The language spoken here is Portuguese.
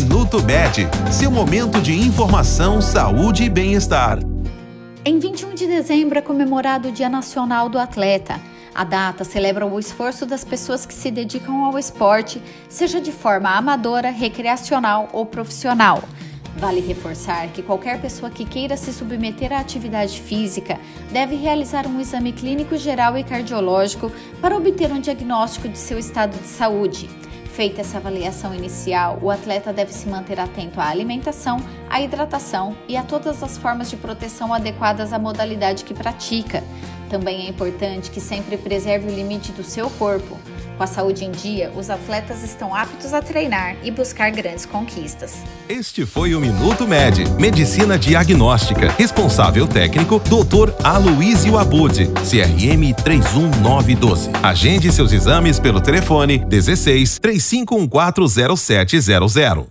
Minuto Med, seu momento de informação, saúde e bem-estar. Em 21 de dezembro é comemorado o Dia Nacional do Atleta. A data celebra o esforço das pessoas que se dedicam ao esporte, seja de forma amadora, recreacional ou profissional. Vale reforçar que qualquer pessoa que queira se submeter à atividade física deve realizar um exame clínico geral e cardiológico para obter um diagnóstico de seu estado de saúde. Feita essa avaliação inicial, o atleta deve se manter atento à alimentação, à hidratação e a todas as formas de proteção adequadas à modalidade que pratica. Também é importante que sempre preserve o limite do seu corpo. Com a saúde em dia, os atletas estão aptos a treinar e buscar grandes conquistas. Este foi o Minuto Med, Medicina Diagnóstica. Responsável técnico, Dr. Aloysio Abud, CRM 31912. Agende seus exames pelo telefone 16 35140700.